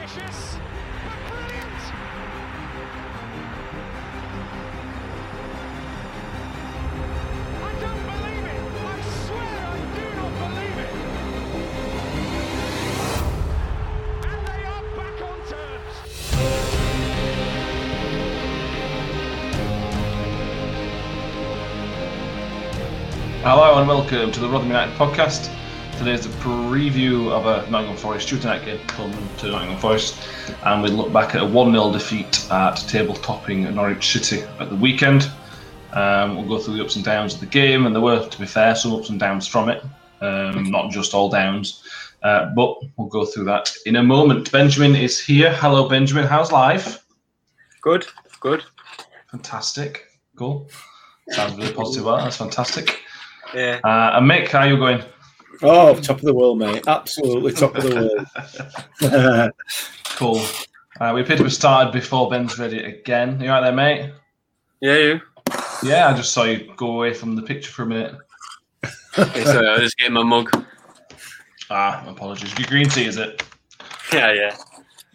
Ambitious, but brilliant. I don't believe it. I swear I do not believe it. And. Hello and welcome to the Rotherham United podcast. Today is a preview of a Nottingham Forest Tuesday night game coming to Nottingham Forest, and we look back at a 1 0 defeat at table topping Norwich City at the weekend. Um, we'll go through the ups and downs of the game, and there were, to be fair, some ups and downs from it, um, not just all downs. Uh, but we'll go through that in a moment. Benjamin is here. Hello, Benjamin. How's life? Good, good. Fantastic. Cool. Sounds really positive. That. That's fantastic. Yeah. Uh, and Mick, how are you going? Oh, top of the world, mate. Absolutely top of the world. Cool. Uh, we appear to have started before Ben's ready again. You right there, mate? Yeah, you. Yeah, I just saw you go away from the picture for a minute. Okay, sorry, I was just getting my mug. Ah, apologies. Your green tea, is it? Yeah, yeah.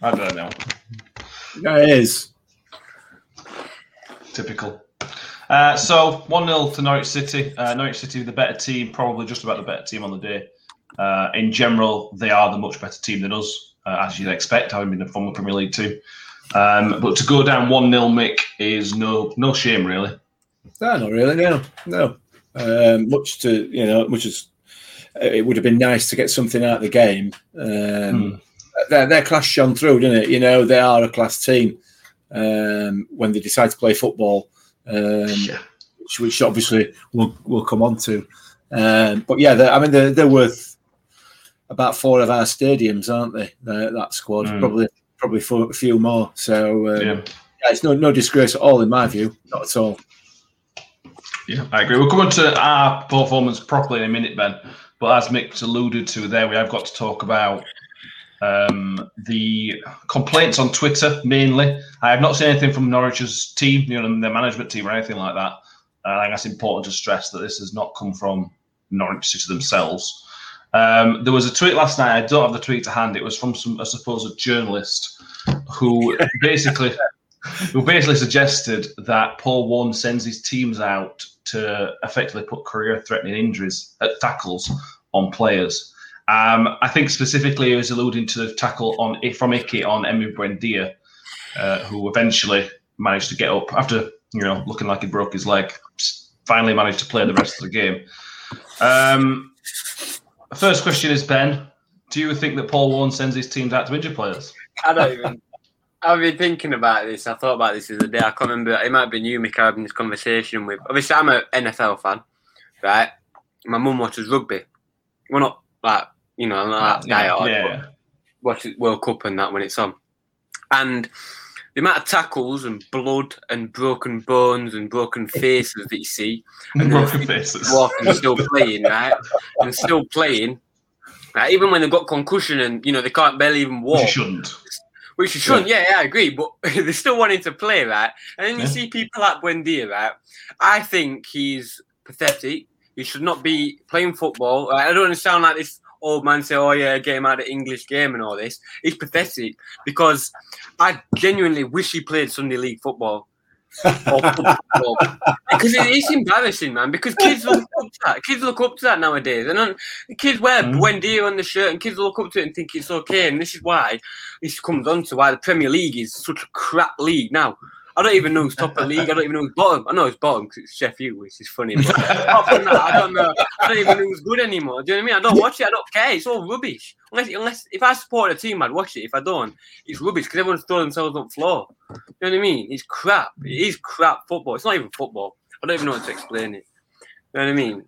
I don't know. yeah, it is. Typical. Uh, so 1 0 to Norwich City. Uh, Norwich City, the better team, probably just about the better team on the day. Uh, in general, they are the much better team than us, uh, as you'd expect, having been a former Premier League team. Um, but to go down 1 0, Mick, is no no shame, really. No, not really. No, no. Um, much to you know, much as it would have been nice to get something out of the game. Um, their, their class shone through, didn't it? You know, they are a class team um, when they decide to play football, um, Yeah. which, which obviously we'll we'll come on to. Um, but yeah, they're, I mean, they're, they're worth about four of our stadiums, aren't they? That that squad, Mm. probably probably for a few more. So um, Yeah. yeah, it's no no disgrace at all in my view, not at all. Yeah, I agree. We'll come on to our performance properly in a minute, Ben. But as Mick's alluded to there, we have got to talk about um, the complaints on Twitter mainly. I have not seen anything from Norwich's team, you know, their management team or anything like that. Uh, I think that's important to stress that this has not come from Norwich City themselves. Um, there was a tweet last night. I don't have the tweet to hand. It was from some, I suppose, a journalist who basically who basically suggested that Paul Warne sends his teams out to effectively put career-threatening injuries at tackles on players. Um, I think specifically he was alluding to the tackle on from Icky on Emi Buendia, uh, who eventually managed to get up after you know looking like he broke his leg. Finally managed to play the rest of the game. Um, first question is Ben. Do you think that Paul Warne sends his teams out to injure players? I don't even. I've been thinking about this. I thought about this the other day. I can't remember. It might have been you, Mick, having this conversation with. Obviously, I'm an NFL fan, right? My mum watches rugby. We're not like, you know, I'm not that guy. yeah, but yeah. watch it World Cup and that when it's on. And the amount of tackles and blood and broken bones and broken faces that you see, and broken faces. walking still playing, right? And still playing. Right? Even when they've got concussion and you know they can't barely even Which you walk, shouldn't. which you shouldn't. Yeah, yeah, I agree. But they're still wanting to play, right? And then you Yeah. see people like Buendia, right? I think he's pathetic. He should not be playing football. Right? I don't want to sound like this old man say, "Oh yeah, get him out of English game and all this." It's pathetic because I genuinely wish he played Sunday League football. because it is embarrassing, man. Because kids look up to that. Kids look up to that nowadays, and kids wear Mm. Buendia on the shirt, and kids look up to it and think it's okay. And this is why this comes on to why the Premier League is such a crap league now. I don't even know who's top of the league. I don't even know who's bottom. I know who's bottom because it's Sheffield, which is funny. But apart from that, I don't know. I don't even know who's good anymore. Do you know what I mean? I don't watch it. I don't care. It's all rubbish. Unless, unless if I support a team, I'd watch it. If I don't, it's rubbish because everyone's throwing themselves on the floor. Do You know what I mean? It's crap. It is crap football. It's not even football. I don't even know how to explain it. You know what I mean?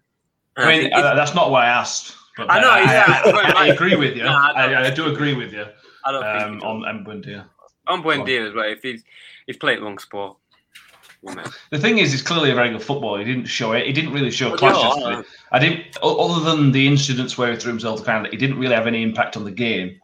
And I mean, think it's- uh, that's not what I asked. But I know, I, yeah, I, I agree with you. I I, I do agree with you I don't think um, it's on Buendia. On Buendia as well. If he's he's playing long sport. The thing is, he's clearly a very good footballer. He didn't show it. He didn't really show Well, class no. I didn't, other than the incidents where he threw himself around. he didn't really have any impact on the game,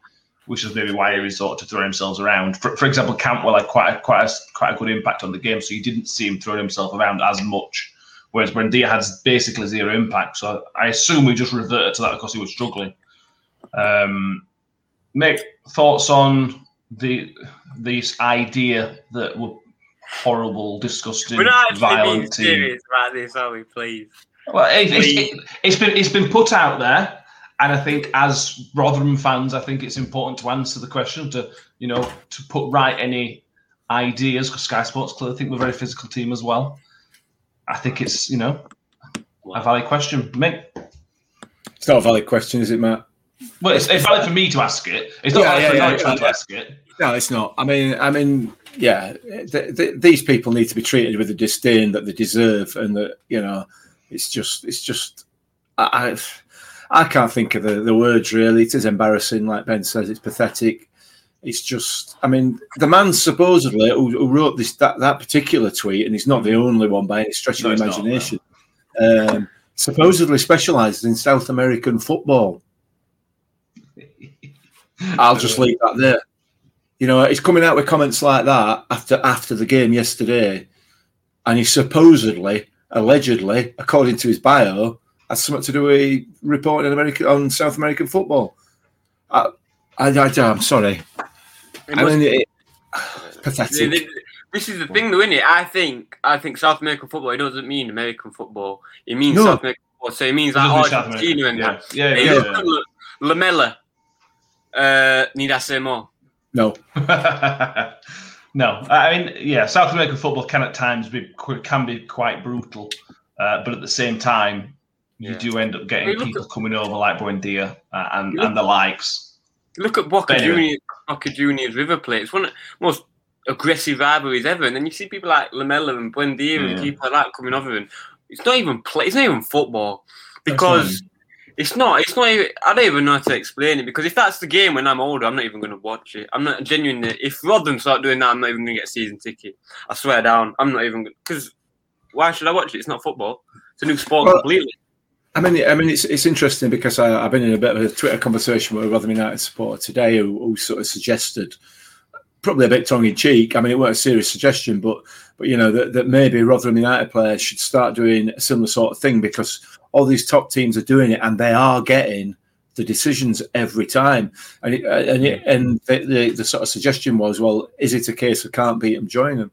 which is maybe why he resorted to throwing himself around. For, for example, Cantwell had quite a, quite a, quite a good impact on the game, so you didn't see him throwing himself around as much. Whereas Buendia had basically zero impact. So I assume we just reverted to that because he was struggling. Um, Mick, thoughts on the this idea that we're horrible, disgusting, We're not actually being violent team. serious about this, are we? Please. Well, it, it's, it, it's been it's been put out there, and I think as Rotherham fans, I think it's important to answer the question to you know to put right any ideas because Sky Sports clearly think we're a very physical team as well. I think it's you know a valid question, Mick. It's not a valid question, is it, Matt? Well, it's, it's valid for me to ask it. It's not Yeah, valid yeah, for yeah, yeah. to ask it. No, it's not. I mean, I mean, yeah, th- th- these people need to be treated with the disdain that they deserve, and that you know, it's just, it's just, I, I I can't think of the, the words really. It is embarrassing, like Ben says. It's pathetic. It's just, I mean, the man supposedly who, who wrote this that, that particular tweet, and he's not the only one by any stretch No, of the he's not, imagination. um, supposedly specialises in South American football. I'll just leave that there. You know, he's coming out with comments like that after after the game yesterday, and he supposedly, allegedly, according to his bio, has something to do with reporting on American on South American football. I, I, I am sorry. It I mean, it, The- pathetic. the- This is the thing, though, isn't it? I think I think South American football. It doesn't mean American football. It means No. South American football. So it means It like does mean South Argentina and America. that. Yeah, Hey, yeah, look yeah. Lamela. Uh, need I say more? No, no, I mean, yeah, South American football can at times be can be quite brutal, uh, but at the same time, you Yeah. do end up getting I mean, look people coming over like Buendia uh, and, Look- and the likes. Look at Boca Anyway. Juniors. Boca Juniors River Plate. It's one of the most aggressive rivalries ever. And then you see people like Lamela and Buendia Yeah. and people like that coming over, and it's not even play. It's not even football because. It's not. It's not. Even, I don't even know how to explain it because if that's the game when I'm older, I'm not even going to watch it. I'm not genuinely. If Rotherham start doing that, I'm not even going to get a season ticket. I swear down. I'm not even because why should I watch it? It's not football. It's a new sport Well, completely. I mean, I mean, it's it's interesting because I, I've been in a bit of a Twitter conversation with a Rotherham United supporter today who, who sort of suggested, probably a bit tongue in cheek. I mean, it wasn't a serious suggestion, but but you know that, that maybe Rotherham United players should start doing a similar sort of thing because all these top teams are doing it and they are getting the decisions every time. And it, and it, and the, the the sort of suggestion was, well, is it a case of can't beat them, join them?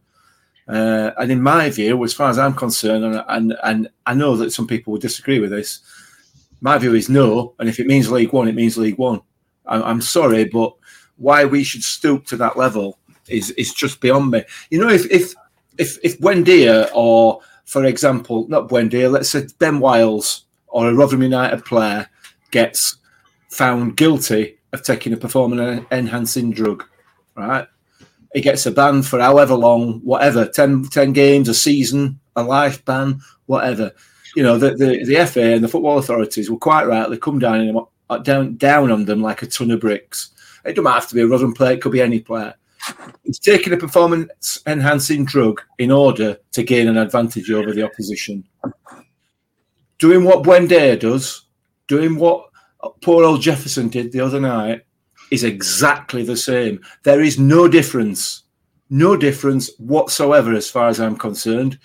Uh, and in my view, as far as I'm concerned, and, and and I know that some people would disagree with this, my view is no. And if it means League One, it means League One. I'm, I'm sorry, but why we should stoop to that level is is just beyond me. You know, if if if if Buendia or, for example, not Buendia, let's say Ben Wiles or a Rotherham United player gets found guilty of taking a performance enhancing drug, right? He gets a ban for however long, whatever, 10, 10 games, a season, a life ban, whatever. You know, the, the, the FA and the football authorities will quite rightly come down, down down on them like a ton of bricks. It doesn't have to be a Rotherham player, it could be any player. He's taking a performance enhancing drug in order to gain an advantage over the opposition. Doing what Buendia does, doing what poor old Jefferson did the other night, is exactly the same. There is no difference, no difference whatsoever as far as I'm concerned,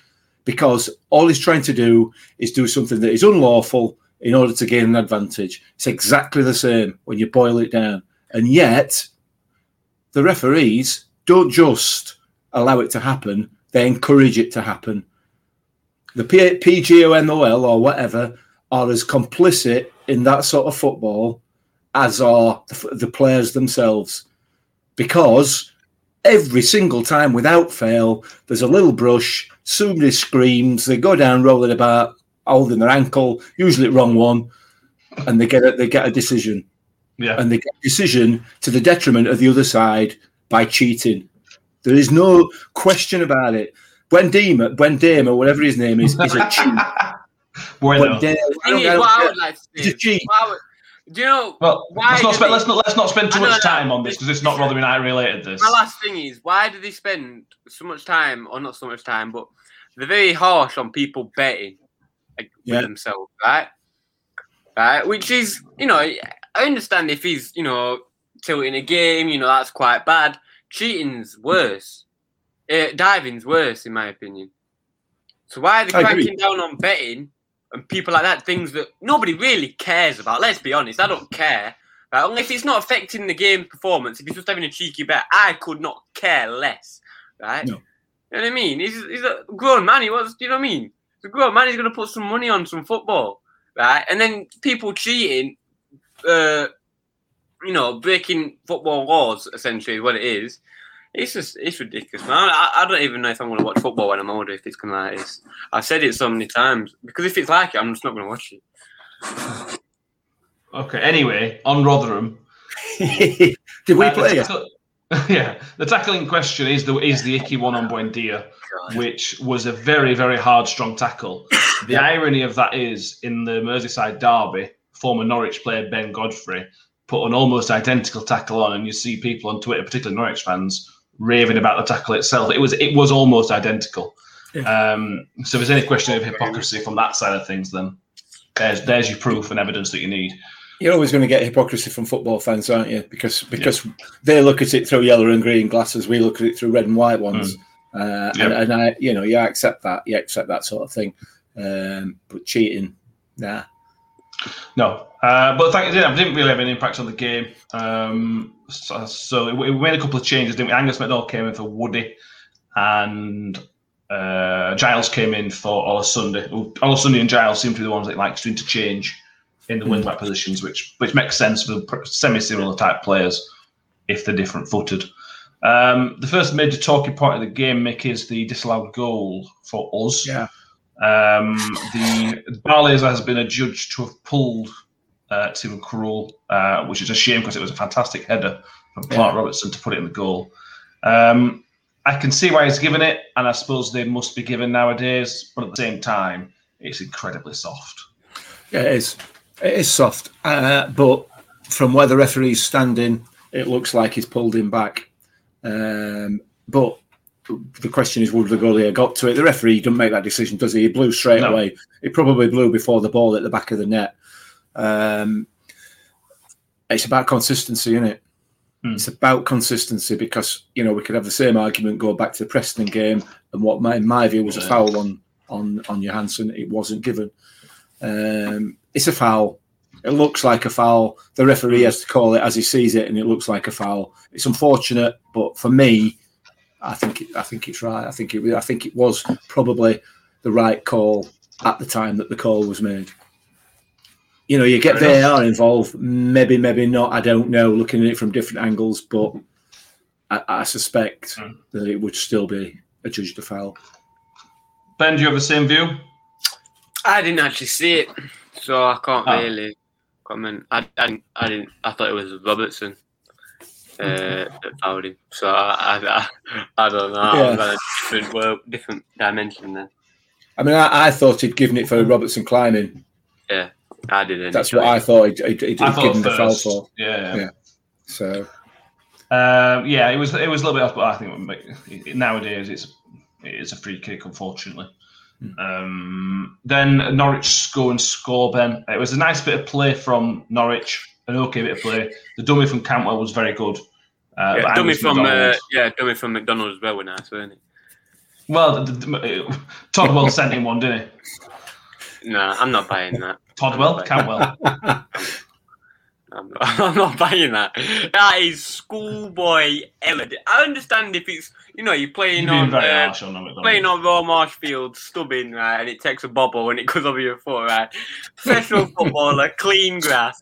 because all he's trying to do is do something that is unlawful in order to gain an advantage. It's exactly the same when you boil it down. And yet, the referees don't just allow it to happen, they encourage it to happen. The P- PGMOL or whatever are as complicit in that sort of football as are the, the players themselves. Because every single time without fail, there's a little brush, somebody screams, they go down rolling about, holding their ankle, usually the wrong one, and they get a, they get a decision Yeah. and they get a decision to the detriment of the other side by cheating. There is no question about it. Buendema, Buendema, whatever his name is, is a cheat. Bueno. Buendema, I don't- is, I don't what I care. would like He's a cheat. would- do you know Well, Why let's not, spend, they- let's not let's not spend too much time on this because it's not Rotherham United related. This. My last thing is, why do they spend so much time, or not so much time, but they're very harsh on people betting like, Yeah. with themselves, right? Right, which is, you know, I understand if he's, you know, tilting a game, you know, that's quite bad. Cheating's worse. Uh, diving's worse, in my opinion. So why are they I agree. cranking down on betting and people like that? Things that nobody really cares about. Let's be honest, I don't care. Right? Unless it's not affecting the game's performance, if he's just having a cheeky bet, I could not care less. Right? No. You know what I mean? He's, he's a grown man. He was, you know what I mean? He's a grown man. He's going to put some money on some football. Right? And then people cheating, uh, you know, breaking football laws, essentially, is what it is. It's just, it's ridiculous, man. I, I don't even know if I'm going to watch football when I'm older, if it's going to like this. I've said it so many times. Because if it's like it, I'm just not going to watch it. Okay. Anyway, on Rotherham. Did we uh, play? the tackle- yeah, the tackling question is the is the icky one on Buendia, which was a very very hard strong tackle. The irony of that is in the Merseyside derby, former Norwich player Ben Godfrey put an almost identical tackle on, and you see people on Twitter, particularly Norwich fans, raving about the tackle itself. It was it was almost identical. Um, so if there's any question of hypocrisy from that side of things, then there's there's your proof and evidence that you need. You're always going to get hypocrisy from football fans, aren't you? Because because they look at it through yellow and green glasses, we look at it through red and white ones. Uh, Yeah. and, and I, you know, you accept that, you accept that sort of thing. Um, but cheating, nah. No, uh, but thank, yeah, it didn't really have an impact on the game. Um, so, so we made a couple of changes, didn't we? Angus MacDonald came in for Woody, and uh, Giles came in for Olosunde. Olosunde and Giles seem to be the ones that likes to interchange in the wing back positions, which which makes sense for semi similar type players if they're different footed. Um, the first major talking point of the game, Mick, is the disallowed goal for us. Yeah. Um, the Barlaser has been adjudged to have pulled uh, Tim Krul, uh, which is a shame because it was a fantastic header from Clark Yeah. Robertson to put it in the goal. Um, I can see why he's given it, and I suppose they must be given nowadays, but at the same time, it's incredibly soft. Yeah, it is. It is soft. Uh, but from where the referee's standing, it looks like he's pulled him back. Um, but the question is, would the goalie have got to it? The referee doesn't make that decision, does he? He blew straight No. away. He probably blew before the ball at the back of the net. Um, it's about consistency, isn't it? Hmm. It's about consistency because you know we could have the same argument go back to the Preston game and what my, in my view was a foul on on on Johansson. It wasn't given. Um, it's a foul. It looks like a foul. The referee has to call it as he sees it, and it looks like a foul. It's unfortunate, but for me, I think it, I think it's right. I think it I think it was probably the right call at the time that the call was made. You know, you get Fair enough. VAR involved, maybe, maybe not. I don't know. Looking at it from different angles, but I, I suspect Mm. that it would still be adjudged a foul. Ben, do you have the same view? I didn't actually see it, so I can't Oh. really comment. I, I, didn't, I didn't. I thought it was Robertson uh, that fouled him. So I, I, I, I don't know. I was Yeah. on a different world, different dimension then. I mean, I, I thought he'd given it for Robertson climbing. Yeah, I didn't. That's what I thought he'd, he'd, he'd I thought given the foul for. Yeah, yeah. Yeah. So Um, yeah, it was it was a little bit off, but I think it would make- nowadays it's it's a free kick, unfortunately. Um, then Norwich score and score. Ben, it was a nice bit of play from Norwich, an okay bit of play. The dummy from Cantwell was very good. Uh, Yeah, dummy from uh, yeah, dummy from MacDonald's as well, was nice, wasn't it? well, the, the, Toddwell sent him one, didn't he? No, I'm not buying that. Toddwell, Cantwell. I'm not, I'm not buying that. That is schoolboy error. I understand if it's you know you're playing You're on uh, on playing on Raw Marshfield, stubbing right, and it takes a bobble and it goes over your foot right. Professional footballer, clean grass.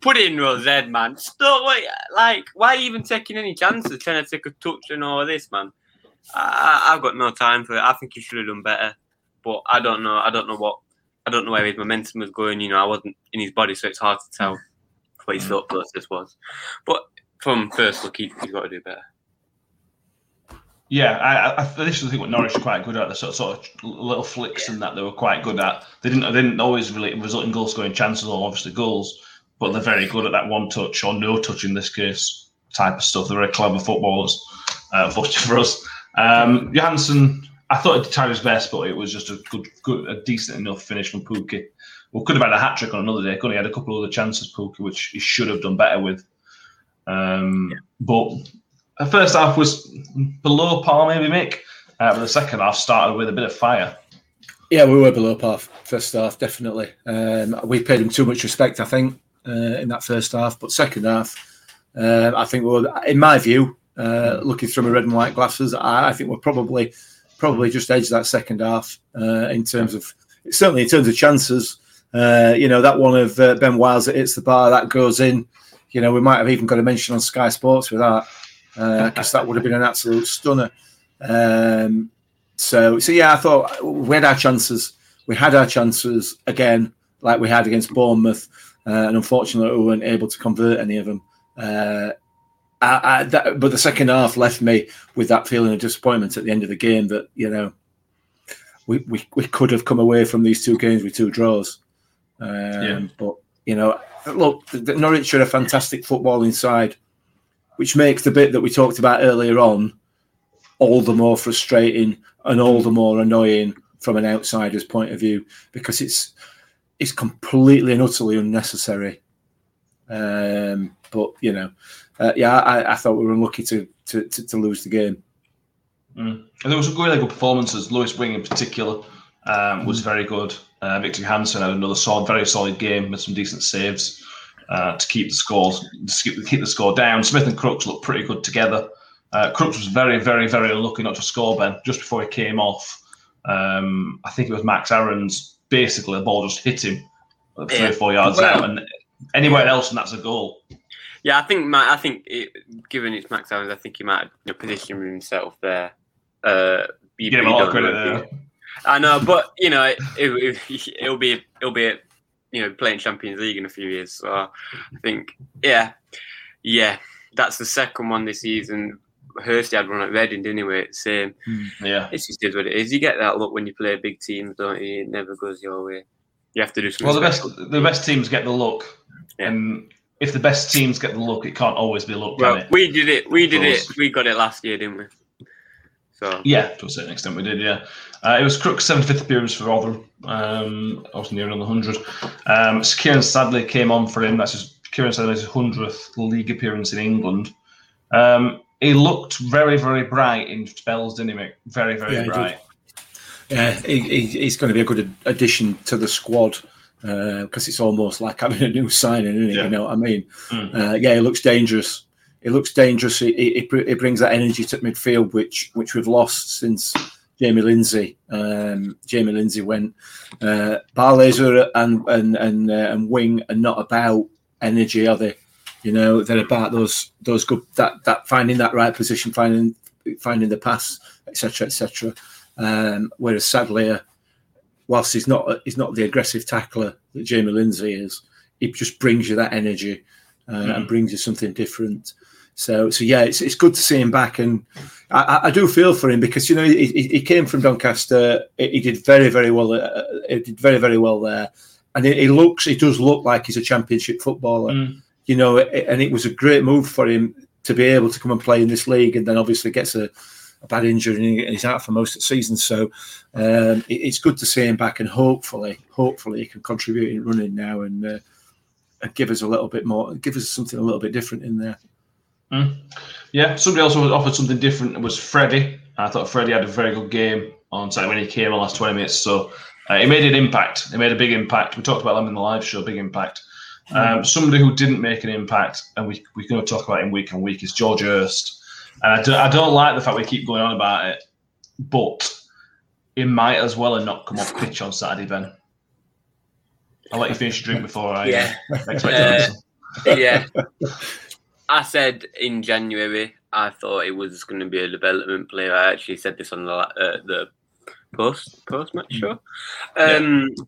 Put it in Rosette, man. Stop, like, like, why are you even taking any chances trying to take a touch and all this, man? I, I've got no time for it. I think he should have done better, but I don't know. I don't know what. I don't know where his momentum was going. You know, I wasn't in his body, so it's hard to tell what his mm. thought process was. But from first look, he, he's got to do better. Yeah, I, I, I initially think what Norwich were quite good at the sort of, sort of little flicks and that they were quite good at. They didn't they didn't always really result in goal scoring chances or obviously goals, but they're very good at that one touch or no touch in this case type of stuff. They're very clever footballers. Uh, for us, um, Johansson, I thought he tried his best, but it was just a good, good, a decent enough finish from Pukki. Well, could have had a hat trick on another day. Could have had a couple of other chances, Pukki, which he should have done better with. Um, But the first half was below par, maybe Mick. Uh, but the second half started with a bit of fire. yeah, we were below par first half, definitely. Um, we paid him too much respect, I think. Uh, in that first half. But second half, uh, I think we're, in my view, uh, looking through my red and white glasses, I, I think we're probably probably just edged that second half in terms of certainly in terms of chances. You know that one of Ben Wiles that hits the bar that goes in. You know we might have even got a mention on Sky Sports with that because that would have been an absolute stunner. Um, so so yeah, I thought we had our chances. We had our chances again, like we had against Bournemouth, and unfortunately we weren't able to convert any of them. Uh, I, I, that, but the second half left me with that feeling of disappointment at the end of the game that you know we, we, we could have come away from these two games with two draws. Um, yeah. But you know, look, the, Norwich are a fantastic footballing side, which makes the bit that we talked about earlier on all the more frustrating and all the more annoying from an outsider's point of view because it's it's completely and utterly unnecessary. Um, but you know, uh, yeah, I, I, thought we were unlucky to to, to, to lose the game. Mm. And there was some really good performances. Lewis Wing in particular um, was very good. Uh, Viktor Johansson had another solid, very solid game with some decent saves uh, to keep the scores, to keep, keep, the score down. Smith and Crooks looked pretty good together. Uh, Crooks was very, very, very unlucky not to score. Ben just before he came off. Um, I think it was Max Aarons. Basically, the ball just hit him three yeah. or four yards well, out, and anywhere else, and that's a goal. Yeah, I think I think it, given it's Max Aarons, I think he might have you know, positioned himself there. Uh, you, Give him a lot of credit there. I know, but you know, it, it, it'll be it'll be you know playing Champions League in a few years. So I think, yeah, yeah, that's the second one this season. Hursty had one at Reading, didn't he? Same. Hmm. Yeah. It's just is what it is. You get that look when you play a big team, don't you? It never goes your way. You have to do something. Well, the best the best teams get the look, yeah. and if the best teams get the look, it can't always be luck. Well, we did it. We did it. We got it last year, didn't we? So yeah, to a certain extent, we did. Yeah, uh, it was Crook's 75th appearance for Rotherham. Um, also near on the hundred. Um, so Kieran Sadlier came on for him. That's his Kieran Sadlier's hundredth league appearance in England. Um, he looked very, very bright in spells, didn't he, Mick? Very, very yeah, bright. Yeah, he, he, he's going to be a good addition to the squad because uh, it's almost like having a new signing, isn't it? Yeah. You know what I mean? Mm. Uh, yeah, he looks dangerous. He looks dangerous. He, he, he, brings that energy to midfield, which which we've lost since Jamie Lindsay. Um, Jamie Lindsay went. Uh, Barlaser and and and, uh, and Wing are not about energy, are they? You know, they're about those those good that that finding that right position, finding finding the pass, etc., etc. Um, whereas Sadlier, whilst he's not he's not the aggressive tackler that Jamie Lindsay is, he just brings you that energy uh, mm. and brings you something different. So, so yeah, it's, it's good to see him back, and I, I do feel for him because you know he, he came from Doncaster. He did very very well. Uh, he did very very well there, and he, he looks he does look like he's a championship footballer. Mm. You know, and it was a great move for him to be able to come and play in this league, and then obviously gets a, a bad injury and he's out for most of the season. So um, it, it's good to see him back, and hopefully, hopefully he can contribute in running now and, uh, and give us a little bit more, give us something a little bit different in there. Mm. Yeah, somebody else offered something different. It was Freddie. I thought Freddie had a very good game on Saturday when he came the last 20 minutes. So uh, it made an impact. It made a big impact. We talked about them in the live show, big impact. Um, somebody who didn't make an impact, and we, we're going to talk about him week on week, is George Hirst. And I, do, I don't like the fact we keep going on about it, but it might as well have not come off pitch on Saturday, Ben. I'll let you finish your drink before I yeah. Uh, yeah. I said in January I thought it was going to be a development player. I actually said this on the uh, the post post match show. Um, yeah.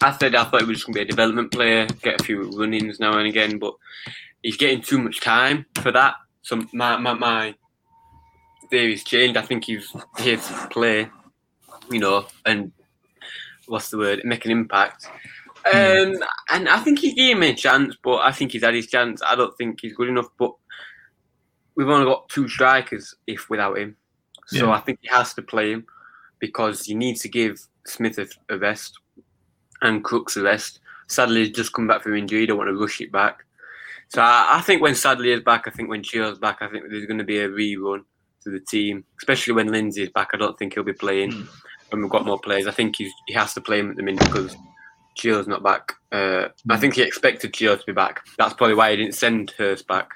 I said I thought it was just going to be a development player, get a few run-ins now and again, but he's getting too much time for that. So my my, my theory's changed. I think he's here to play, you know, and what's the word, make an impact. Um, and I think he gave him a chance, but I think he's had his chance. I don't think he's good enough. But we've only got two strikers if without him, so yeah. I think he has to play him because you need to give Smith a, a rest and Crooks a rest. Sadlier, just come back from injury. Don't want to rush it back. So I, I think when Sadlier is back, I think when Chio's back, I think there's going to be a rerun to the team, especially when Lindsay's back. I don't think he'll be playing mm. when we've got more players. I think he's, he has to play him at the minute because Gio's not back. Uh, I think he expected Gio to be back. That's probably why he didn't send Hirst back.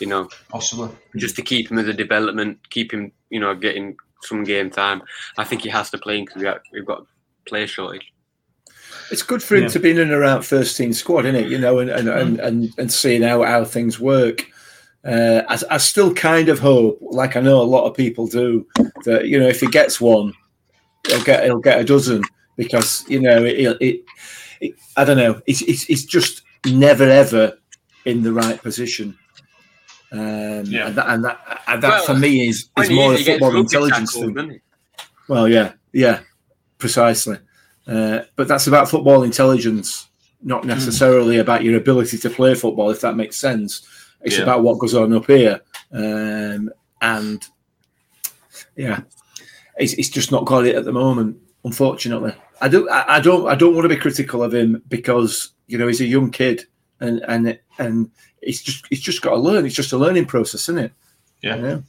You know, Possibly. just to keep him as a development, keep him, you know, getting some game time. I think he has to play because we got, we've got player shortage. It's good for him Yeah. to be in and around first team squad, isn't it? You know, and and, and, and, and seeing how, how things work. Uh, I, I still kind of hope, like I know a lot of people do, that you know if he gets one, he'll get he'll get a dozen because you know it. it, it, I don't know. It's, it's it's just never ever in the right position. Um, Yeah. and that, and that, and that Well, for me is, is more a football intelligence tackled, thing. Well, yeah, yeah, precisely. Uh, but that's about football intelligence, not necessarily about your ability to play football, if that makes sense. It's Yeah. about what goes on up here, um, and yeah, it's, it's just not got it at the moment. Unfortunately, I do. I, I don't. I don't want to be critical of him because you know he's a young kid, and and and it's just it's just got to learn. It's just a learning process, isn't it? Yeah. You know?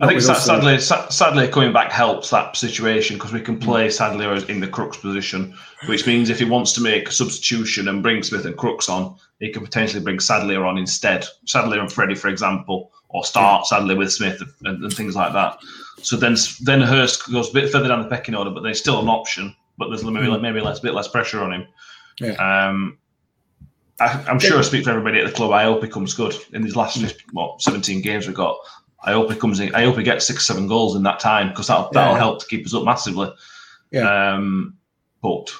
I think sa- Sadlier, sa- Sadlier, coming back helps that situation because we Mm. can play Sadlier in the Crooks position, which means if he wants to make a substitution and bring Smith and Crooks on, he can potentially bring Sadlier on instead. Sadlier and Freddie, for example, or start Sadlier with Smith and, and things like that. So then, then Hirst goes a bit further down the pecking order, but there's still an option. But there's maybe Mm. maybe less bit less pressure on him. Yeah. Um, I, I'm sure I speak for everybody at the club. I hope he comes good in these last what 17 games we've got. I hope he comes in. I hope he gets six, seven goals in that time because that'll that'll Yeah. help to keep us up massively. Yeah. Um, but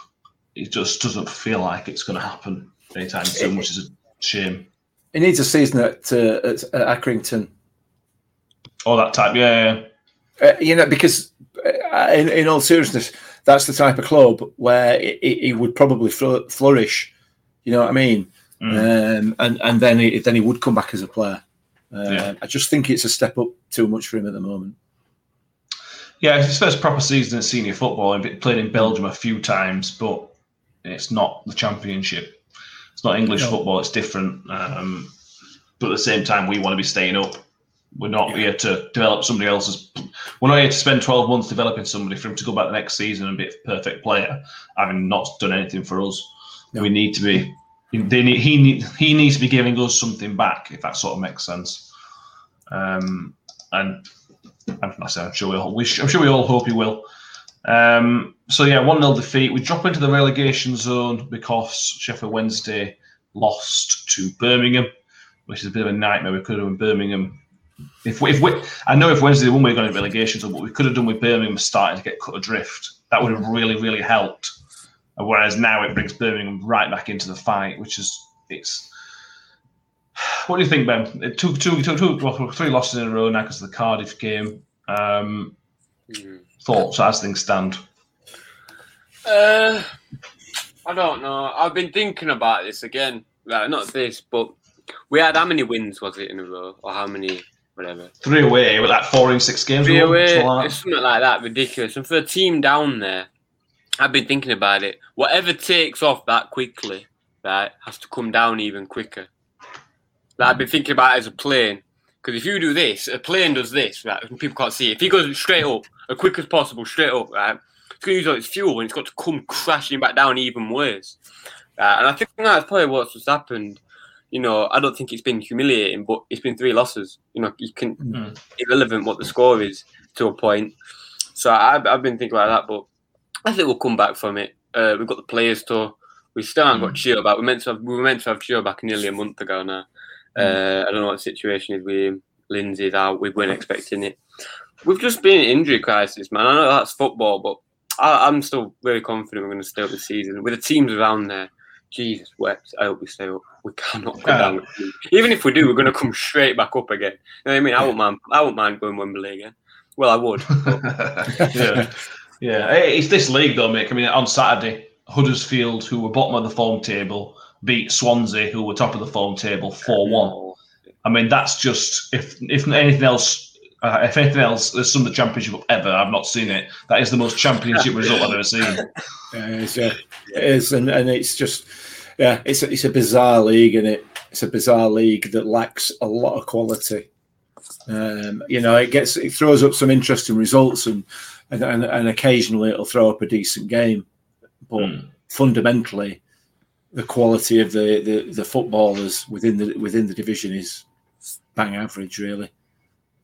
it just doesn't feel like it's going to happen anytime soon, which is a shame. He needs a season at, uh, at, at Accrington All that type, yeah, yeah. Uh, you know, because uh, in, in all seriousness, that's the type of club where he, he- he would probably flourish. You know what I mean? Mm. Um, and and then he, then he would come back as a player. Uh, Yeah. I just think it's a step up too much for him at the moment. Yeah, it's his first proper season in senior football. he played in Belgium a few times, but it's not the championship. It's not English No. football. It's different. Um, but at the same time, we want to be staying up. We're not here to develop somebody else's. We're not here to spend twelve months developing somebody for him to go back the next season and be a perfect player, having not done anything for us. No. We need to be. They need, he need, he needs to be giving us something back, if that sort of makes sense. Um, and I'm, I'm sure we all wish. I'm sure we all hope he will. Um, so yeah, one 0 defeat. We drop into the relegation zone because Sheffield Wednesday lost to Birmingham, which is a bit of a nightmare. We could have done Birmingham. If we, if we, I know if Wednesday won, we're going to relegation zone, but we could have done with Birmingham starting to get cut adrift. That would have really, really helped. Whereas now it brings Birmingham right back into the fight, which is it's. What do you think, Ben? Two, two, two, two, three losses in a row now because of the Cardiff game. Um, Mm. thoughts as things stand. Uh, I don't know. I've been thinking about this again. Like, not this, but we had how many wins was it in a row, or how many, whatever. Three away, with like four in six games. Three away, something like it's that. something like that, ridiculous. And for a team down there, I've been thinking about it. Whatever takes off that quickly, right, has to come down even quicker. Like, I've been thinking about it as a plane. Because if you do this, a plane does this, right? and People can't see it. If he goes straight up, as quick as possible, straight up, right? It's going to use all its fuel and it's got to come crashing back down even worse. Uh, and I think that's probably what's just happened. You know, I don't think it's been humiliating, but it's been three losses. You know, you can Mm. irrelevant what the score is to a point. So I've, I've been thinking about that, but I think we'll come back from it. Uh, we've got the players to. We still haven't got Chio back. We meant to have, we were meant to have Chio back nearly a month ago now. Uh, I don't know what the situation is with him. Lindsay's out. We weren't expecting it. We've just been in injury crisis, man. I know that's football, but I, I'm still very confident we're going to stay up the season with the teams around there. Jesus wept. I hope we stay up. We cannot go Yeah. down. Even if we do, we're going to come straight back up again. You know what I mean? I won't mind. I won't mind going Wembley again. Well, I would. but- yeah, yeah. It's this league though, mate. I mean, on Saturday, Huddersfield, who were bottom of the form table, beat Swansea, who were top of the form table, four one. I mean, that's just if if anything else. Uh, if anything else, there's some of the championship ever. I've not seen it. That is the most championship result I've ever seen. Yeah, it's, yeah, it is, and, and it's just, yeah, it's a, it's a bizarre league, and it it's a bizarre league that lacks a lot of quality. Um, you know, it gets it throws up some interesting results, and and, and, and occasionally it'll throw up a decent game, but Mm. fundamentally, the quality of the, the, the footballers within the within the division is bang average, really.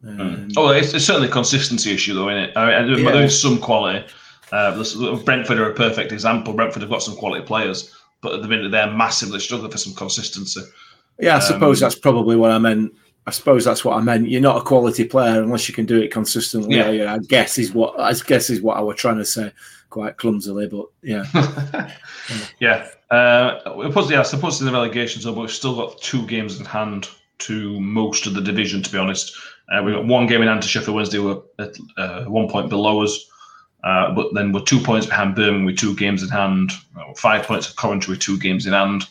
Um, Oh, it's, it's certainly a consistency issue, though, isn't it? I mean, Yeah. there's some quality. Uh, Brentford are a perfect example. Brentford have got some quality players, but at the minute they're massively struggling for some consistency. Yeah, I suppose Um, that's probably what I meant. I suppose that's what I meant. You're not a quality player unless you can do it consistently. Yeah. Yeah, I guess is what I guess is what I was trying to say quite clumsily, but yeah. yeah. Uh, we're supposed, yeah, supposed to the relegation zone, but we've still got two games in hand to most of the division, to be honest. Uh, we've got one game in hand to Sheffield Wednesday, we're at uh, one point below us. Uh, but then we're two points behind Birmingham with two games in hand, uh, five points of Coventry with two games in hand,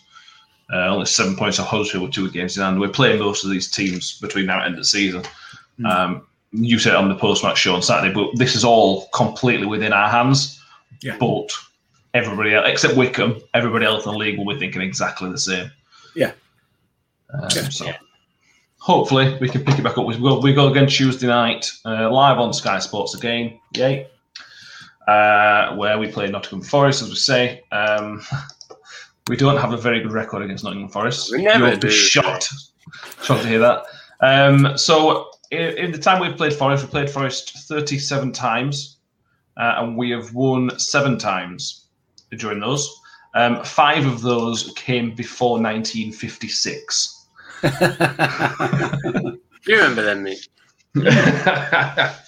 uh, only seven points of Huddersfield with two games in hand. We're playing most of these teams between now and end of the season. Mm. Um, you said on the post match show on Saturday, but this is all completely within our hands. Yeah. But everybody else, except Wycombe, everybody else in the league will be thinking exactly the same. Yeah. Um, Yeah. So hopefully we can pick it back up. We go, we go again Tuesday night, uh, live on Sky Sports again. Yay. Uh, where we play Nottingham Forest, as we say. Um, we don't have a very good record against Nottingham Forest. We never You'll be shocked. Shocked to hear that. Um, so in, in the time we've played Forest, we've played Forest 37 times, uh, and we have won seven times during those. Um, five of those came before 1956. You remember them, mate?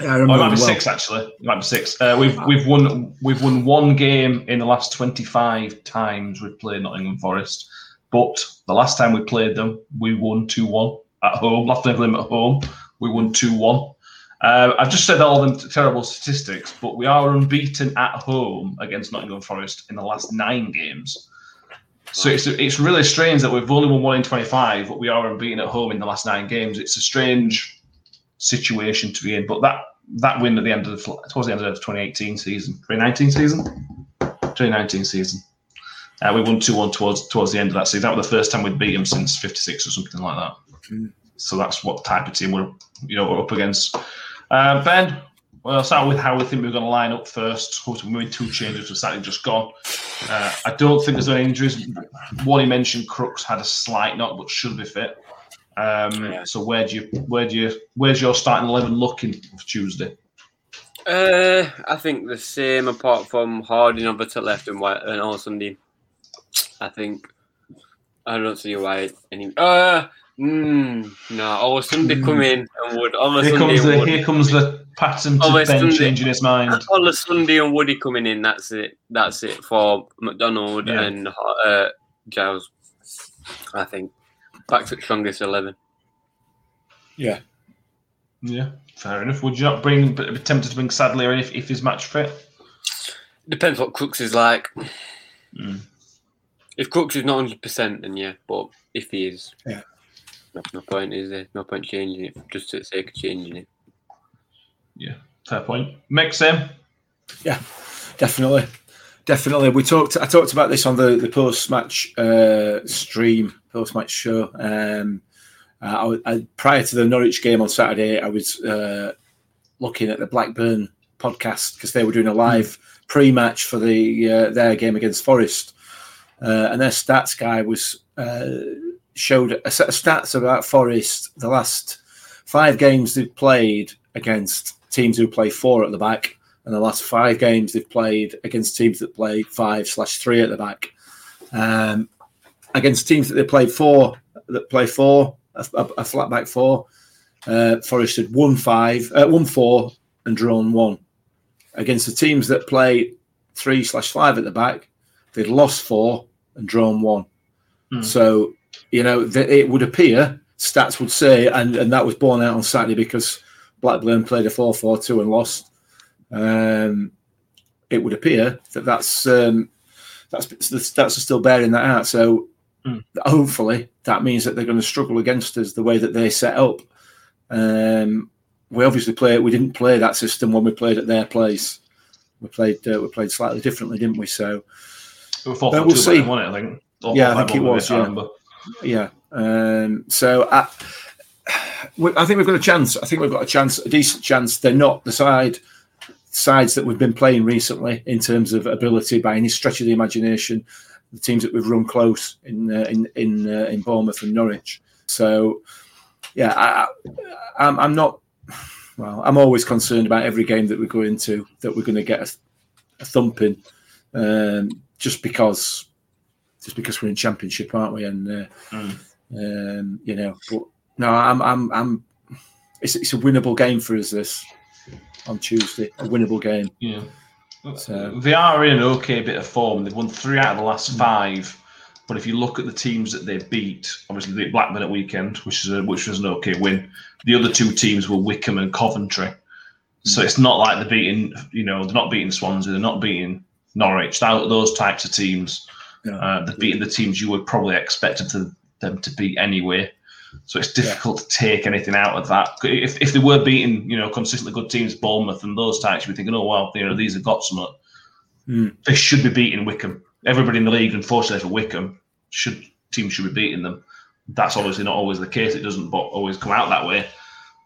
I I Oh, remember it might be well. six actually. It might be six. Uh, we've we've won we've won one game in the last twenty five times we've played Nottingham Forest, but the last time we played them, we won two one at home. Last time we played them at home, we won two one. Uh, I've just said all them terrible statistics, but we are unbeaten at home against Nottingham Forest in the last nine games. So it's it's really strange that we've only won one in twenty five, but we are unbeaten at home in the last nine games. It's a strange situation to be in. But that that win at the end of the towards the end of the 2018 season, 2019 season, 2019 season, uh, we won two one towards towards the end of that season. That was the first time we'd beat them since '56 or something like that. Mm. So that's what type of team we're you know we're up against. Uh, ben, well, I'll start with how we think we're going to line up first. We made two changes, we're slightly just gone. Uh, I don't think there's any injuries. One he mentioned, Crooks had a slight knock, but should be fit. Um, Yeah. So where do you where do you where's your starting eleven looking for Tuesday? Uh, I think the same apart from Harding over to left and White and Olosunde. I think I don't see why any. Uh, mm, no, Olosunde come in and Wood. All Here Sunday comes the here comes the pattern to Ben Sunday. changing his mind. Olosunde and Woody coming in. That's it. That's it for MacDonald Yeah. and uh, Giles. I think back to strongest eleven. Yeah. Yeah, fair enough. Would you not bring be tempted to bring Sadlier in if, if he's match fit? Depends what Crooks is like. Mm. If Crooks is not hundred percent, then yeah. But if he is, Yeah. no, no point is there. No point changing it just for the sake of changing it. Yeah, fair point. Make Yeah, Definitely, definitely. We talked. I talked about this on the the post match uh, stream, post match show. Um, uh, I, I, prior to the Norwich game on Saturday, I was uh, looking at the Blackburn podcast because they were doing a live pre-match for the uh, their game against Forest, uh, and their stats guy was uh, showed a set of stats about Forest. The last five games they've played against teams who play four at the back and the last five games they've played against teams that play five slash three at the back. Um, against teams that they played four that play four, a, a, a flat back four, uh, Forest had won five, uh, won four, and drawn one. Against the teams that play three slash five at the back, they'd lost four and drawn one. Hmm. So you know that it would appear stats would say, and, and that was borne out on Saturday because Blackburn played a 4 4 2 and lost. Um, it would appear that that's um, that's the stats are still bearing that out. So Hmm. hopefully that means that they're going to struggle against us the way that they set up. Um, we obviously play. We didn't play that system when we played at their place. We played. Uh, we played slightly differently, didn't we? So It was four But four we'll see. it? I think. Or Yeah, I think it was, yeah. yeah. Um, so I, I think we've got a chance. I think we've got a chance, a decent chance. They're not the side sides that we've been playing recently in terms of ability by any stretch of the imagination. The teams that we've run close in uh, in in uh, in Bournemouth and Norwich. So, yeah, I, I'm, I'm not. Well, I'm always concerned about every game that we go into that we're going to get a, a thumping, um, just because, just because we're in Championship, aren't we? And uh, Mm. um, you know, but no, I'm, I'm, I'm. It's, it's a winnable game for us this on Tuesday. A winnable game. Yeah. So- They are in an okay bit of form. They've won three out of the last five. But if you look at the teams that they beat, obviously they beat Blackburn at weekend, which is a, which was an okay win. The other two teams were Wycombe and Coventry. So it's not like they're beating, you know, they're not beating Swansea, they're not beating Norwich. That, those types of teams, Yeah. uh, they're beating the teams you would probably expected to, them to beat anyway. So it's difficult to take anything out of that. If, if they were beating, you know, consistently good teams, Bournemouth and those types, you'd be thinking, oh well, you know, these have got something. Mm. They should be beating Wycombe. Everybody in the league, unfortunately for Wycombe, should teams should be beating them. That's obviously not always the case. It doesn't bo- always come out that way,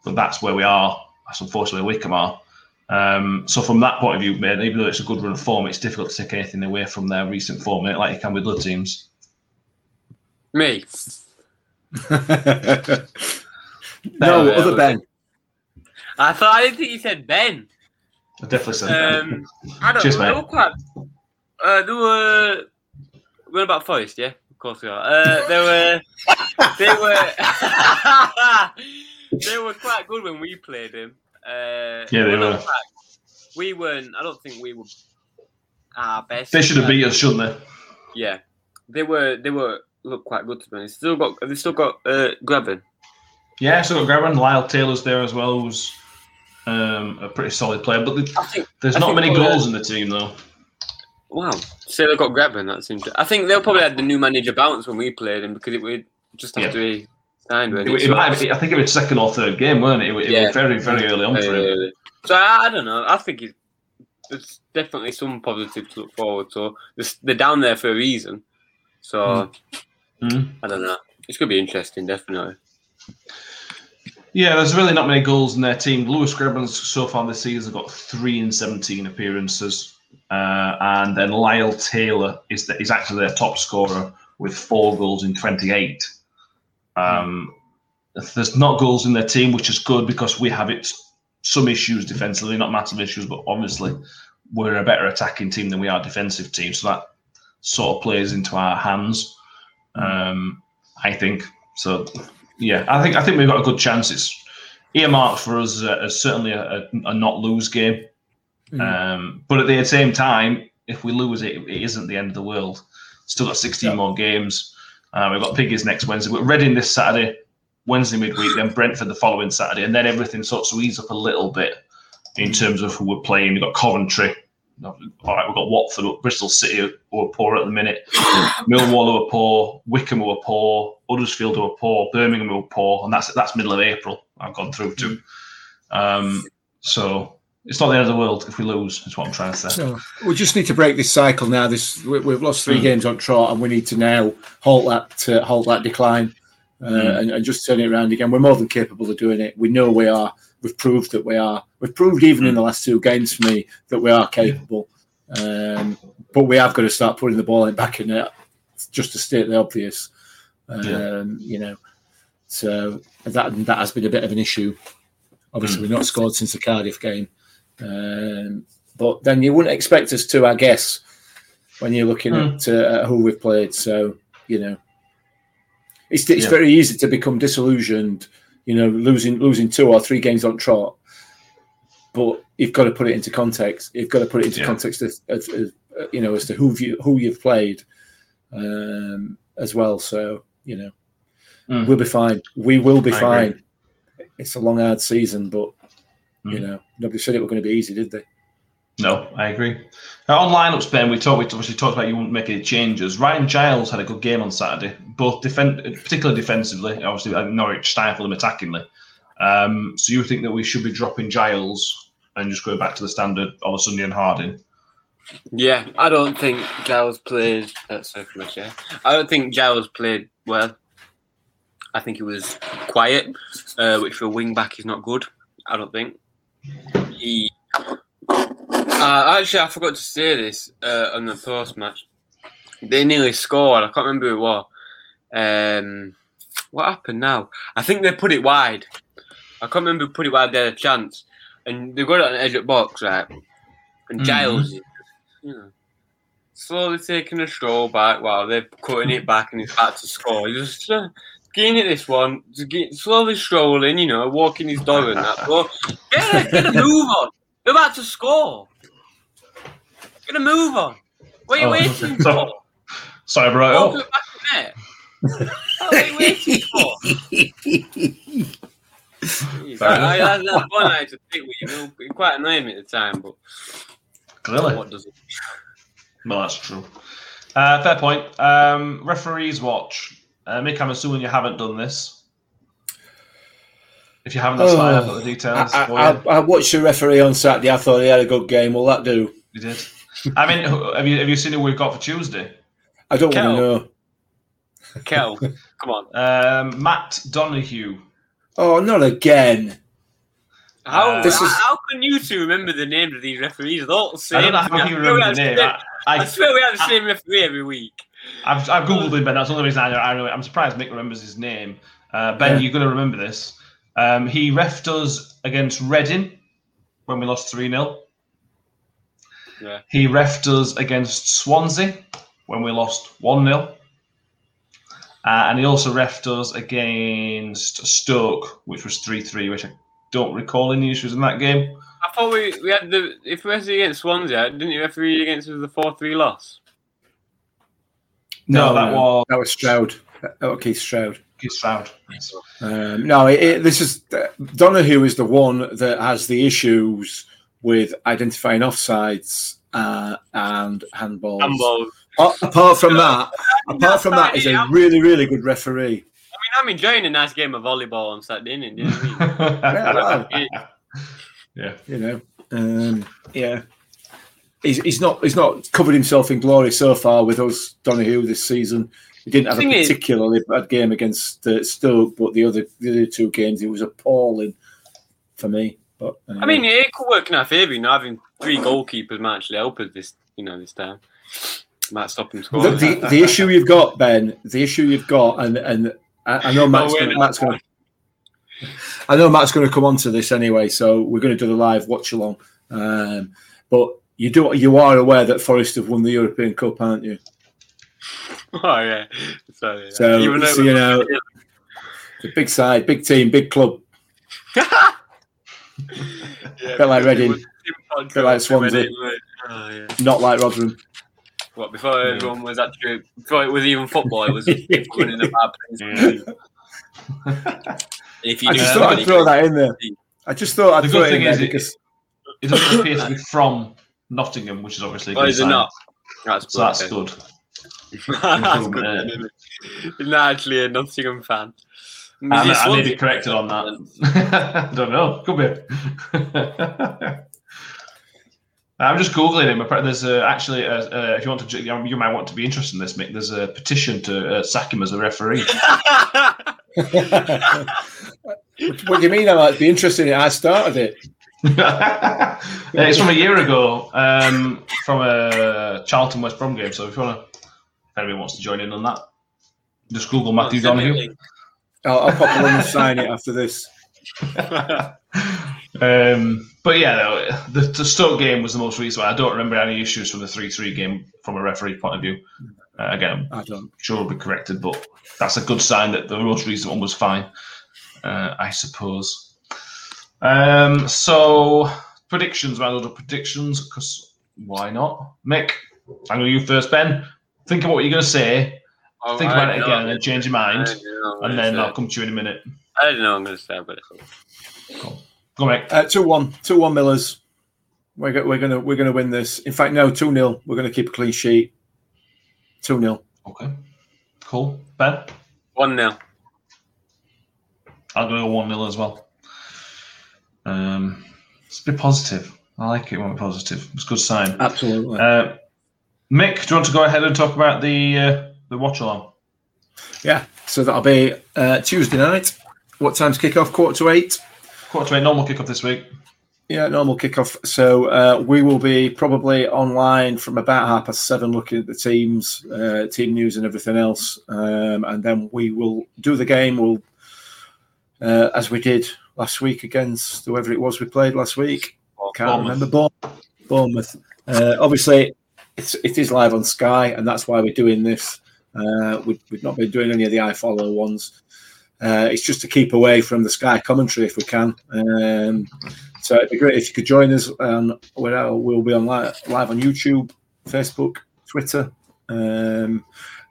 but that's where we are. That's unfortunately where Wycombe are. Um, so from that point of view, man, even though it's a good run of form, it's difficult to take anything away from their recent form, mate, like you can with other teams. Me. no, Ben, other Ben. I thought I didn't think you said Ben. I definitely said Ben. Um, I don't Cheers, know. They mate. were quite. Uh, they were. We're about Forest, yeah. Of course we are. Uh, they were. They were. they were quite good when we played them. Uh, Yeah, they were. quite- we weren't. I don't think we were our best. they should have beat us, shouldn't they? Yeah, they were. They were look quite good to be honest. Still got. Have they still got uh, Grabban? Yeah, so got Grabban, Lyle Taylor's there as well, who's um, a pretty solid player. But the, I think. there's I not many goals in the team, though. Wow. So they've got Grabban. That's interesting. I think they'll probably had the new manager bounce when we played him because it would just after he signed. It, it it? So- might be, I think it was second or third game, weren't it? It, Yeah. was very, very early on for him. So I, I don't know. I think there's definitely some positive to look forward to. They're, they're down there for a reason. So Mm. I don't know. It's gonna be interesting, definitely. Yeah, there's really not many goals in their team. Lewis Grabban's so far this season got three in 17 appearances. Uh, and then Lyle Taylor is, the, is actually their top scorer with four goals in 28. Um, there's not goals in their team, which is good because we have it some issues defensively, not massive issues, but obviously we're a better attacking team than we are defensive team. So that sort of plays into our hands. Um, I think so. Yeah, I think I think we've got a good chance. It's earmarked for us uh, as certainly a, a, not lose game. Mm. Um, but at the same time, if we lose it, it isn't the end of the world. Still got 16 Yeah. more games. Uh, we've got Piggies next Wednesday. We're Reading this Saturday, Wednesday midweek, then Brentford the following Saturday, and then everything starts to ease up a little bit in terms of who we're playing. We've got Coventry. All right, we've got Watford, Bristol City, who are poor at the minute. Millwall, who are poor. Wycombe, who are poor. Huddersfield, who are poor. Birmingham, who are poor. And that's that's middle of April. I've gone through to. Um, so it's not the end of the world if we lose. Is what I'm trying to say. So we just need to break this cycle now. This we, we've lost three Mm. games on trot, and we need to now halt that uh, halt that decline uh, Mm. and, and just turn it around again. We're more than capable of doing it. We know we are. We've proved that we are. We've proved even in the last two games for me that we are capable. Um, but we have got to start putting the ball in back in it, just to state the obvious. Um, Yeah. You know, so that that has been a bit of an issue. Obviously, we've not scored since the Cardiff game. Um, but then you wouldn't expect us to, I guess, when you're looking Hmm. at, uh, at who we've played. So you know, it's it's Yeah. very easy to become disillusioned. You know, losing losing two or three games on trot, but you've got to put it into context. You've got to put it into Yeah. context uh, you know as to who you who you've played um, as well. So you know, Mm. we'll be fine. We will be I fine. It's a long, hard season, but you Mm. know, nobody said it was going to be easy, did they? No, I agree. Uh, on lineups, Ben, we talked. We obviously talked about you wouldn't make any changes. Ryan Giles had a good game on Saturday, both defend, particularly defensively. Obviously, uh, Norwich stifled him attackingly. Um, so you think that we should be dropping Giles and just going back to the standard of Olosunde and Harding? Yeah, I don't think Giles played. Sorry for my chair. I don't think Giles played well. I think he was quiet, uh, which for a wing back is not good. I don't think he Uh, actually, I forgot to say this uh, on the post match. They nearly scored. I can't remember who it was. Um, what happened now? I think they put it wide. I can't remember put it wide. They had a chance, and they got it on the edge of the box, right? And Mhm. Giles, is, you know, slowly taking a stroll back while they're cutting it back, and he's about to score. He's just uh, getting it this one, get, slowly strolling, you know, walking his dog and that. But get a, get a move on. They're about to score. Get a move on. What are you Oh, waiting so- for? Sorry, bro. Walk Oh, back in there. What are you waiting for? Jeez, I, I, that's that's one I had to think with you. It quite annoyed me at the time, but clearly. what does it? No, that's true. Uh, fair point. Um, referees watch. Uh, Mick, I'm assuming you haven't done this. If you haven't, that's fine. I've got the details. I, for you. I, I watched the referee on Saturday. I thought he had a good game. Will that do? You did. I mean, have you have you seen who we've got for Tuesday? I don't Kel. want to know. Kel, come on. Um, Matt Donohue. Oh, not again. How, Uh, This is- how can you two remember the names of these referees? They're all the same. I don't know how you swear we remember have the name. same- I, I I, swear we have the same referee every week. I've, I've googled him, but That's the only reason I know. I know I'm surprised Mick remembers his name. Uh, ben, Yeah. you're going to remember this. Um, he refed us against Reading when we lost three 0 Yeah. He refed us against Swansea when we lost one 0 uh, and he also refed us against Stoke, which was three three, which I don't recall any issues in that game. I thought we, we had the if we referee against Swansea, didn't you referee against us the four three loss? No, that was that was Stroud. That was Keith Stroud. Keith Stroud. Yes. Um, no, it, it, this is Donohue is the one that has the issues with identifying offsides uh, and handballs. Handball. A- apart from that, apart from that, he's a I'm- really, really good referee. I mean, I'm enjoying a nice game of volleyball on Saturday, innit? You know what I mean? well. yeah. You know, um, yeah. He's, he's not he's not covered himself in glory so far with us Donohue this season. He didn't have a Thing is- particularly bad game against uh, Stoke, but the other the other two games he was appalling for me. But I anyway. mean, it could work in our favour, you know, having three goalkeepers might actually help us this, you know, this time. Might stop him The, scoring. the, the issue you've got, Ben, the issue you've got, and and I, I know Matt's we're going, not. Matt's going. I know Matt's going to come on to this anyway, so we're going to do the live watch along. Um, but you do you are aware that Forest have won the European Cup, aren't you? oh yeah. So, yeah. So, you know, a big side, big team, big club. yeah, bit like Reading. Bit Bit like Swansea. Oh, yeah. Not like Rotherham. What before everyone was actually before it was even football, it was winning the bad things. If you I do just thought I'd throw that in there. I just thought I'd The throw good it in thing there is it- because It doesn't appear to be from Nottingham, which is obviously a Oh, good is sign. not? That's So that's good. That's good. innit? isn't it? He's not actually a Nottingham fan. I may, I may be corrected on that. I don't know. Could be. I'm just googling him. There's uh, actually, a, uh, if you want to, you might want to be interested in this, Mick. There's a petition to uh, sack him as a referee. what do you mean? I might be interested in it. I started it. Uh, it's from a year ago, um, from a Charlton West Brom game. So if you want to, if anyone wants to join in on that, just Google Matthew Donohue. I'll, I'll pop along and sign it after this. um, but yeah, no, the, the Stoke game was the most recent. one. I don't remember any issues from the three-three game from a referee point of view. Uh, again, I'm I don't. sure it'll be corrected, but that's a good sign that the most recent one was fine. Uh, I suppose. Um, so predictions, man. Other predictions, because why not? Mick, I'm going to you first, Ben. Think of what you're going to say. Oh, Think I about it again, and then change your mind, I don't know what and then I'll come to you in a minute. I don't know I'm going to say, but it's Go, Mick. Uh, two one, two one Millers. We're, go- we're gonna we're gonna win this. In fact, no, two 0 We're gonna keep a clean sheet. Two 0 Okay. Cool. Ben? 1 0. I'll go 1 0 as well. Um, it's a bit positive. I like it when we're positive. It's a good sign. Absolutely. Uh, Mick, do you want to go ahead and talk about the uh, the watch along? yeah. So that'll be uh, Tuesday night. What time's kick off? Quarter to eight. Quarter to eight, normal kickoff this week. Yeah, normal kickoff. So uh, we will be probably online from about half past seven, looking at the teams, uh, team news, and everything else. Um, and then we will do the game. We'll, uh, as we did last week against whoever it was we played last week. Can't Bournemouth. remember. Bournemouth. Bournemouth. Uh, obviously, it's, it is live on Sky, and that's why we're doing this. Uh, we, we've not been doing any of the iFollow ones. Uh, it's just to keep away from the Sky commentary if we can. Um, so it'd be great if you could join us. Um, we're, we'll be on live, live on YouTube, Facebook, Twitter. Um,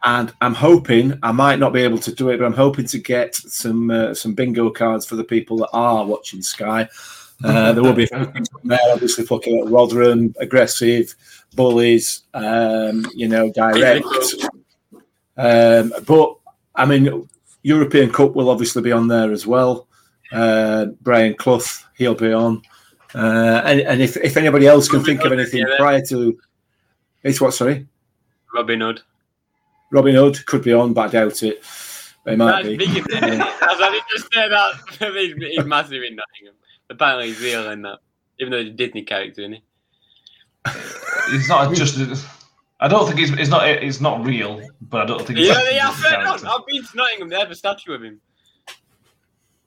and I'm hoping I might not be able to do it, but I'm hoping to get some uh, some bingo cards for the people that are watching Sky. Uh, there will be a few things on there, obviously at Rotherham, aggressive, bullies, um, you know, direct. Um, but I mean, European Cup will obviously be on there as well. Uh, Brian Clough, he'll be on. Uh, and, and if, if anybody else can think of anything Yeah. prior to, it's what? Sorry, Robin Hood. Robin Hood could be on, but I doubt it. They might That's be. big, isn't? As I just said that, he's, he's massive in Nottingham. Apparently, he's real in that, even though he's a Disney character, isn't he? He's not just. I don't think he's. It's not. It's not real, but I don't think. He's Yeah, yeah, I just a swear down. character. I've been to Nottingham. They have a statue of him.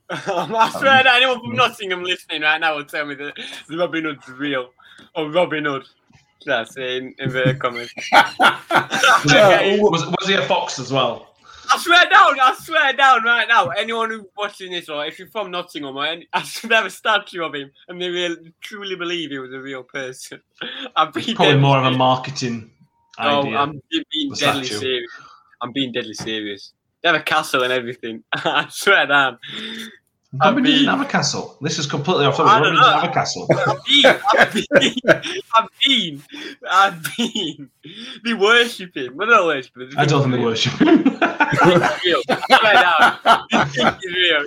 I swear that anyone from Nottingham listening right now will tell me that Robin Hood's real. Or Robin Hood. That's in, in the comments. Uh, Was, was he a fox as well? I swear down, I swear down right now. Anyone who's watching this, or if you're from Nottingham, or any, I should have a statue of him, and they really truly believe he was a real person. I've been Probably more of a marketing No, idea. I'm being The deadly statue. serious. I'm being deadly serious. They have a castle and everything. I swear down. Robin been- didn't have a castle. This is completely off I topic. don't Robin didn't know. have a castle. I've been, I've been, I've been, I've. They worship him. Well, not worship him. I don't think they worship him. It's real. I swear down. They think it's real.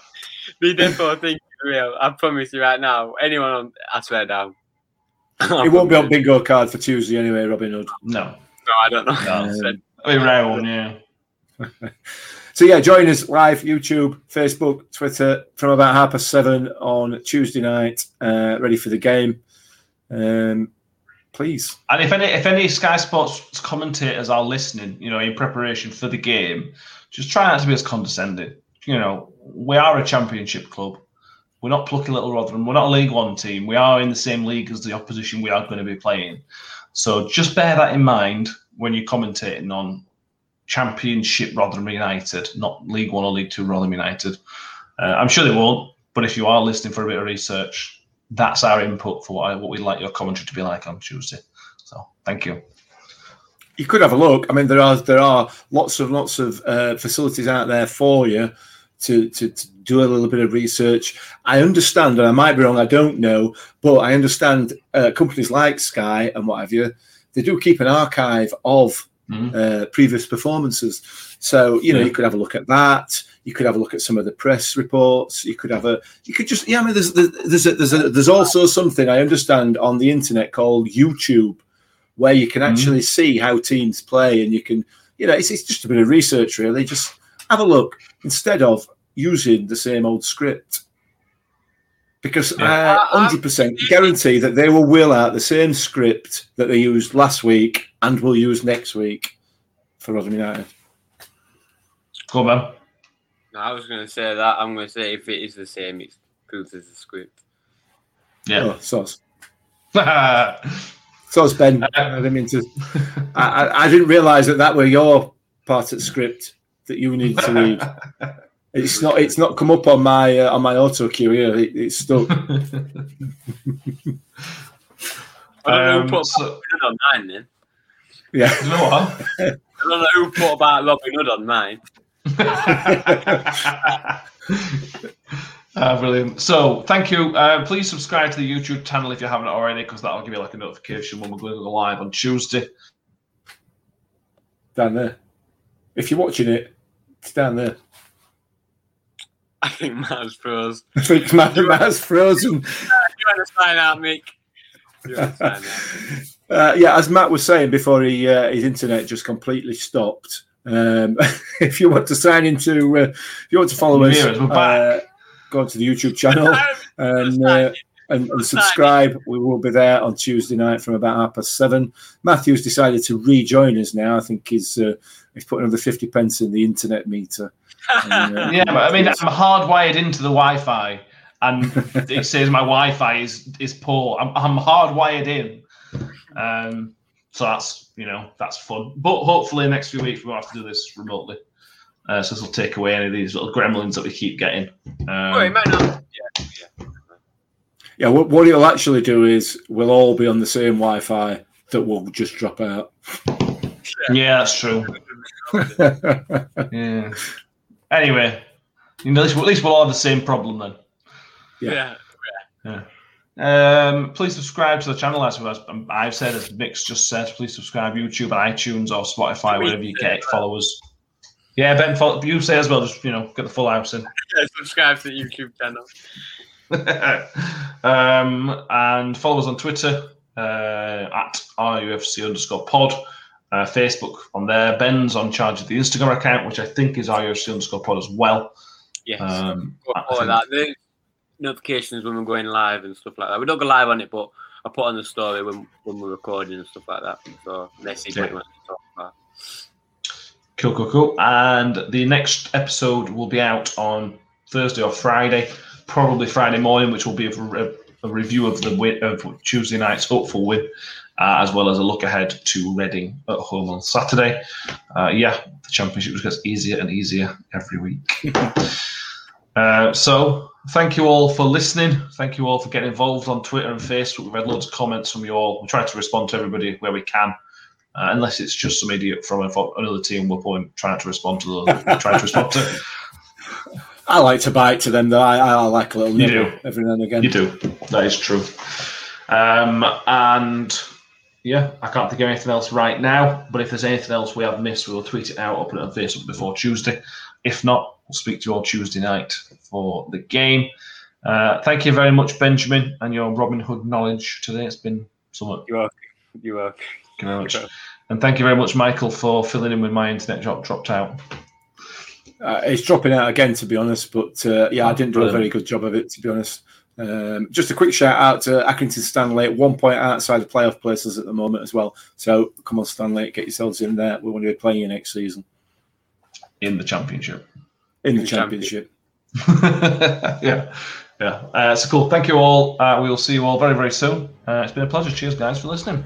They definitely think it's real. I promise you right now. Anyone on, I swear down. it won't be on bingo card for Tuesday anyway, Robin Hood. no. No, I don't know. No. I said- A rare one, yeah. So yeah, join us live, YouTube, Facebook, Twitter from about half past seven on Tuesday night. Uh, ready for the game. Um, please. And if any if any Sky Sports commentators are listening, you know, in preparation for the game, just try not to be as condescending. You know, we are a championship club. We're not plucky little Rotherham. We're not a League One team. We are in the same league as the opposition we are going to be playing. So just bear that in mind when you're commentating on Championship Rotherham United, not League One or League Two Rotherham United. Uh, I'm sure they won't, but if you are listening for a bit of research, that's our input for what, I, what we'd like your commentary to be like on Tuesday. So thank you. You could have a look. I mean, there are there are lots of lots of uh, facilities out there for you to, to to do a little bit of research. I understand, and I might be wrong. I don't know, but I understand uh, companies like Sky and what have you. They do keep an archive of Mhm. uh, previous performances. So you know, Yeah. you could have a look at that. You could have a look at some of the press reports. You could have a. You could just. Yeah, I mean, there's there's a, there's a, there's also something I understand on the internet called YouTube, where you can Mhm. actually see how teams play, and you can. You know, it's, it's just a bit of research, really. Just have a look instead of using the same old script. Because Yeah. I uh, um, 100% guarantee that they will wheel out the same script that they used last week and will use next week for Rotherham United. Go on. No, I was going to say that. I'm going to say if it is the same, it's proves as the script. Yeah. Oh, sauce. Sauce, Ben. Uh, I didn't mean to. I, I, I didn't realise that that were your part of the script that you needed to read. It's not. It's not come up on my uh, on my auto cue here. It, it's stuck. I don't know Um, who put so- Robin Hood on mine then. Yeah. you know what? I don't know who put about Robin Hood on mine. Ah, brilliant. So, thank you. Uh, please subscribe to the YouTube channel if you haven't already, because that'll give you like a notification when we're going to go live on Tuesday. down there. If you're watching it, it's down there. I think Matt's froze. I think Matt, Matt's frozen. You want to sign out, Mick? You want to sign out? Uh, yeah, as Matt was saying before, he uh, his internet just completely stopped. Um, if you want to sign into, uh, if you want to follow us, Viewers, we're uh, back. go to the YouTube channel and uh, and, and subscribe. We will be there on Tuesday night from about half past seven. Matthew's decided to rejoin us now. I think he's uh, he's put another fifty pence in the internet meter. And, uh, Yeah, but I mean, I'm hardwired into the Wi-Fi, and it says my Wi-Fi is is poor. I'm, I'm hardwired in, um, so that's you know that's fun. But hopefully, next few weeks we won't have to do this remotely. Uh, so this will take away any of these little gremlins that we keep getting. Um, Well, it might not. Yeah, yeah. yeah, what, what it'll actually do is we'll all be on the same Wi-Fi that will just drop out. yeah, that's true. Yeah. Anyway, you know, at least, at least we'll all have the same problem then. Yeah. Yeah. Um, please subscribe to the channel as as I've said, as Mick's just said. Please subscribe YouTube and iTunes or Spotify, wherever you get it. Follow us. Yeah, Ben, follow, you say as well. Just you know, get the full house in. Yeah, subscribe to the YouTube channel. um, and follow us on Twitter uh, at RUFC underscore pod. Uh, Facebook on there. Ben's on charge of the Instagram account, which I think is RUFC underscore pod as well. Yes. Um, Go I follow think- that. The notifications when we're going live and stuff like that. We don't go live on it, but I put on the story when, when we're recording and stuff like that. So message Yeah. what you want to talk about. Cool, cool, cool. And the next episode will be out on Thursday or Friday, probably Friday morning, which will be a, a, a review of the win, of Tuesday night's hopeful win, uh, as well as a look ahead to Reading at home on Saturday. Uh, yeah, the championship just gets easier and easier every week. uh, so, thank you all for listening. Thank you all for getting involved on Twitter and Facebook. We've had loads of comments from you all. We try to respond to everybody where we can. Uh, unless it's just some idiot from another team, we're probably trying to respond to. We're trying to respond to. I like to bite to them though. I, I like a little You nibble do. every now and again. You do. That is true. Um, and yeah, I can't think of anything else right now. But if there's anything else we have missed, we will tweet it out or put it on Facebook before Tuesday. If not, we'll speak to you all Tuesday night for the game. Uh, thank you very much, Benjamin, and your Robin Hood knowledge today. It's been somewhat You are. You are. Thank you very much. And thank you very much, Michael, for filling in when my internet drop, dropped out. Uh, it's dropping out again, to be honest. But uh, yeah, I didn't do a very good job of it, to be honest. Um, just a quick shout out to Accrington Stanley, one point outside the playoff places at the moment as well. So come on, Stanley, get yourselves in there. We want to be playing you next season in the championship. in the In the championship. yeah, yeah. Uh, so cool. Thank you all. Uh, we will see you all very, very soon. Uh, it's been a pleasure. Cheers, guys, for listening.